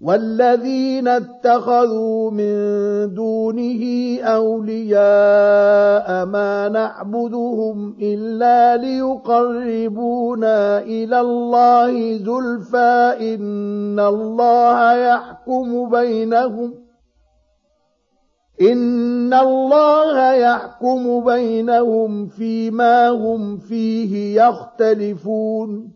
والذين اتخذوا من دونه أولياء ما نعبدهم إلا ليقربونا إلى الله زلفى إن الله يحكم بينهم إن الله يحكم بينهم فيما هم فيه يختلفون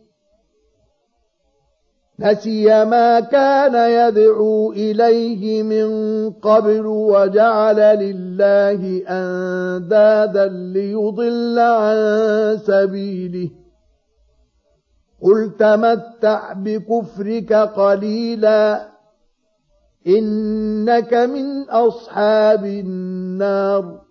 نسي ما كان يدعو اليه من قبل وجعل لله اندادا ليضل عن سبيله. قل تمتع بكفرك قليلا انك من اصحاب النار.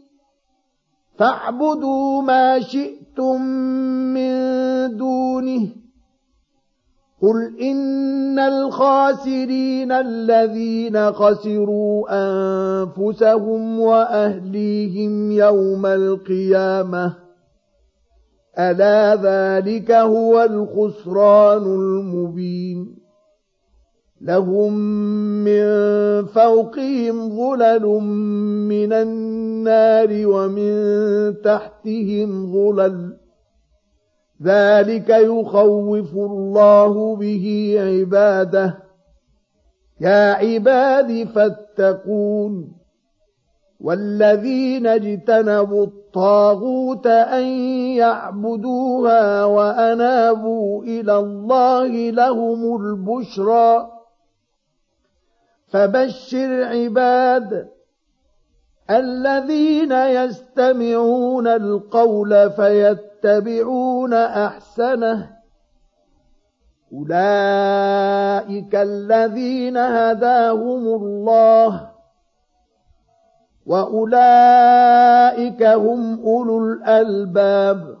فاعبدوا ما شئتم من دونه. قل إن الخاسرين الذين خسروا أنفسهم وأهليهم يوم القيامة. ألا ذلك هو الخسران المبين. لهم من فوقهم ظلل من النار ومن تحتهم ظلل. ذلك يخوف الله به عباده. يا عباد فاتقون. والذين اجتنبوا الطاغوت أن يعبدوها وأنابوا إلى الله لهم البشرى. فبشر عباد الذين يستمعون القول فيتبعون أحسنه. أولئك الذين هداهم الله وأولئك هم أولو الألباب.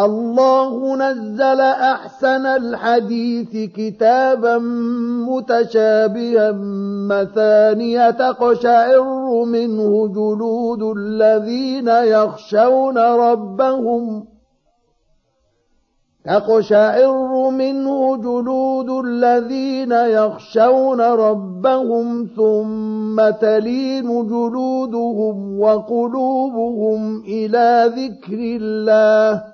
الله نزل أحسن الحديث كتابا متشابها مثانية تقشعر منه جلود الذين يخشون ربهم تقشعر منه جلود الذين يخشون ربهم ثم تلين جلودهم وقلوبهم إلى ذكر الله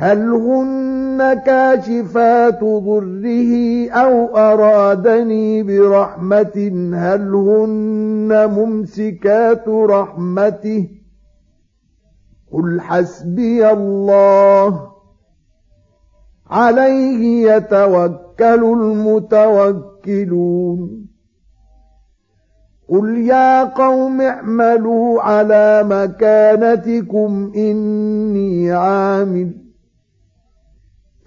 هل هن كاشفات ضره أو أرادني برحمة؟ هل هن ممسكات رحمته؟ قل حسبي الله. عليه يتوكل المتوكلون. قل يا قوم اعملوا على مكانتكم إني عامل.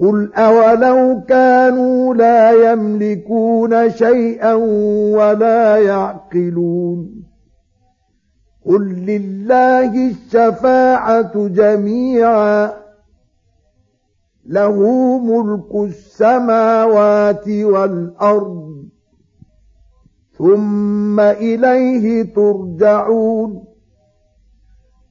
قل أولو كانوا لا يملكون شيئا ولا يعقلون قل لله الشفاعة جميعا له ملك السماوات والأرض ثم إليه ترجعون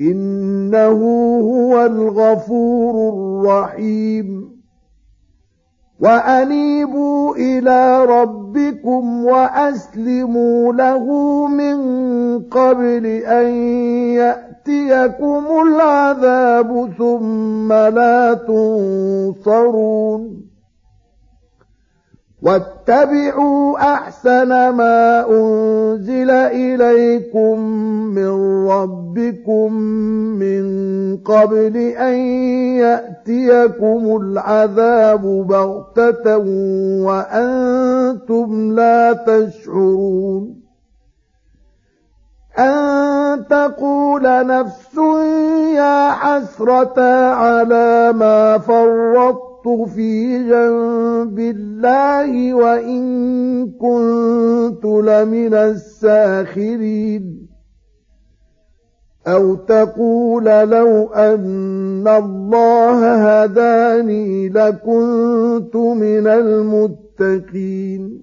إنه هو الغفور الرحيم. وأنيبوا إلى ربكم وأسلموا له من قبل أن يأتيكم العذاب ثم لا تنصرون. واتبعوا أحسن ما أنزل إليكم من ربكم من قبل أن يأتيكم العذاب بغتة وأنتم لا تشعرون أن تقول نفس يا حسرة على ما فرطت في جنب الله وإن كنت لمن الساخرين. أو تقول لو أن الله هداني لكنت من المتقين.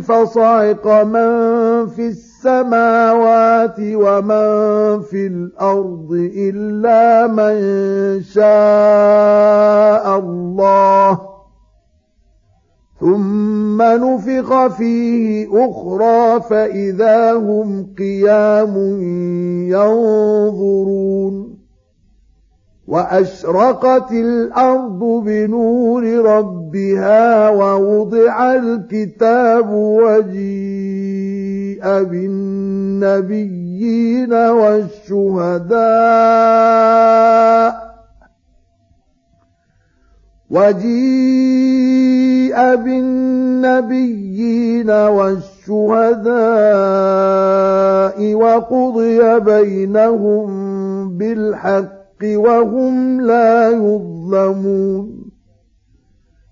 فصعق من في السماوات ومن في الأرض إلا من شاء الله. ثم نفخ فيه أخرى فإذا هم قيام ينظرون. وأشرقت الأرض بنور ربها ووضع الكتاب وجيء بالنبيين والشهداء وجيء بالنبيين والشهداء وقضي بينهم بالحق وهم لا يظلمون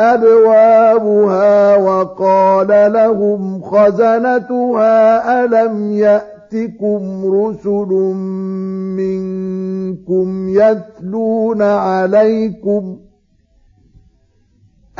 أبوابها وقال لهم خزنتها ألم يأتكم رسل منكم يتلون عليكم ۖ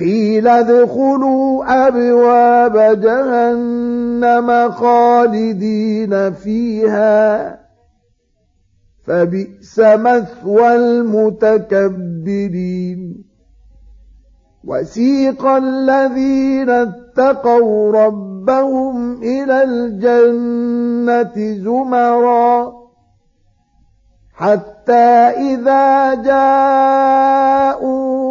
قيل ادخلوا أبواب جهنم خالدين فيها فبئس مثوى المتكبرين. وسيق الذين اتقوا ربهم إلى الجنة زمرا حتى إذا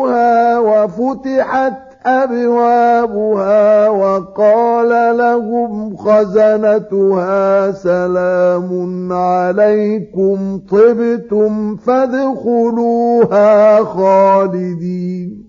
جاءوها وفتحت أبوابها وقال لهم خزنتها سلام عليكم طبتم فادخلوها خالدين.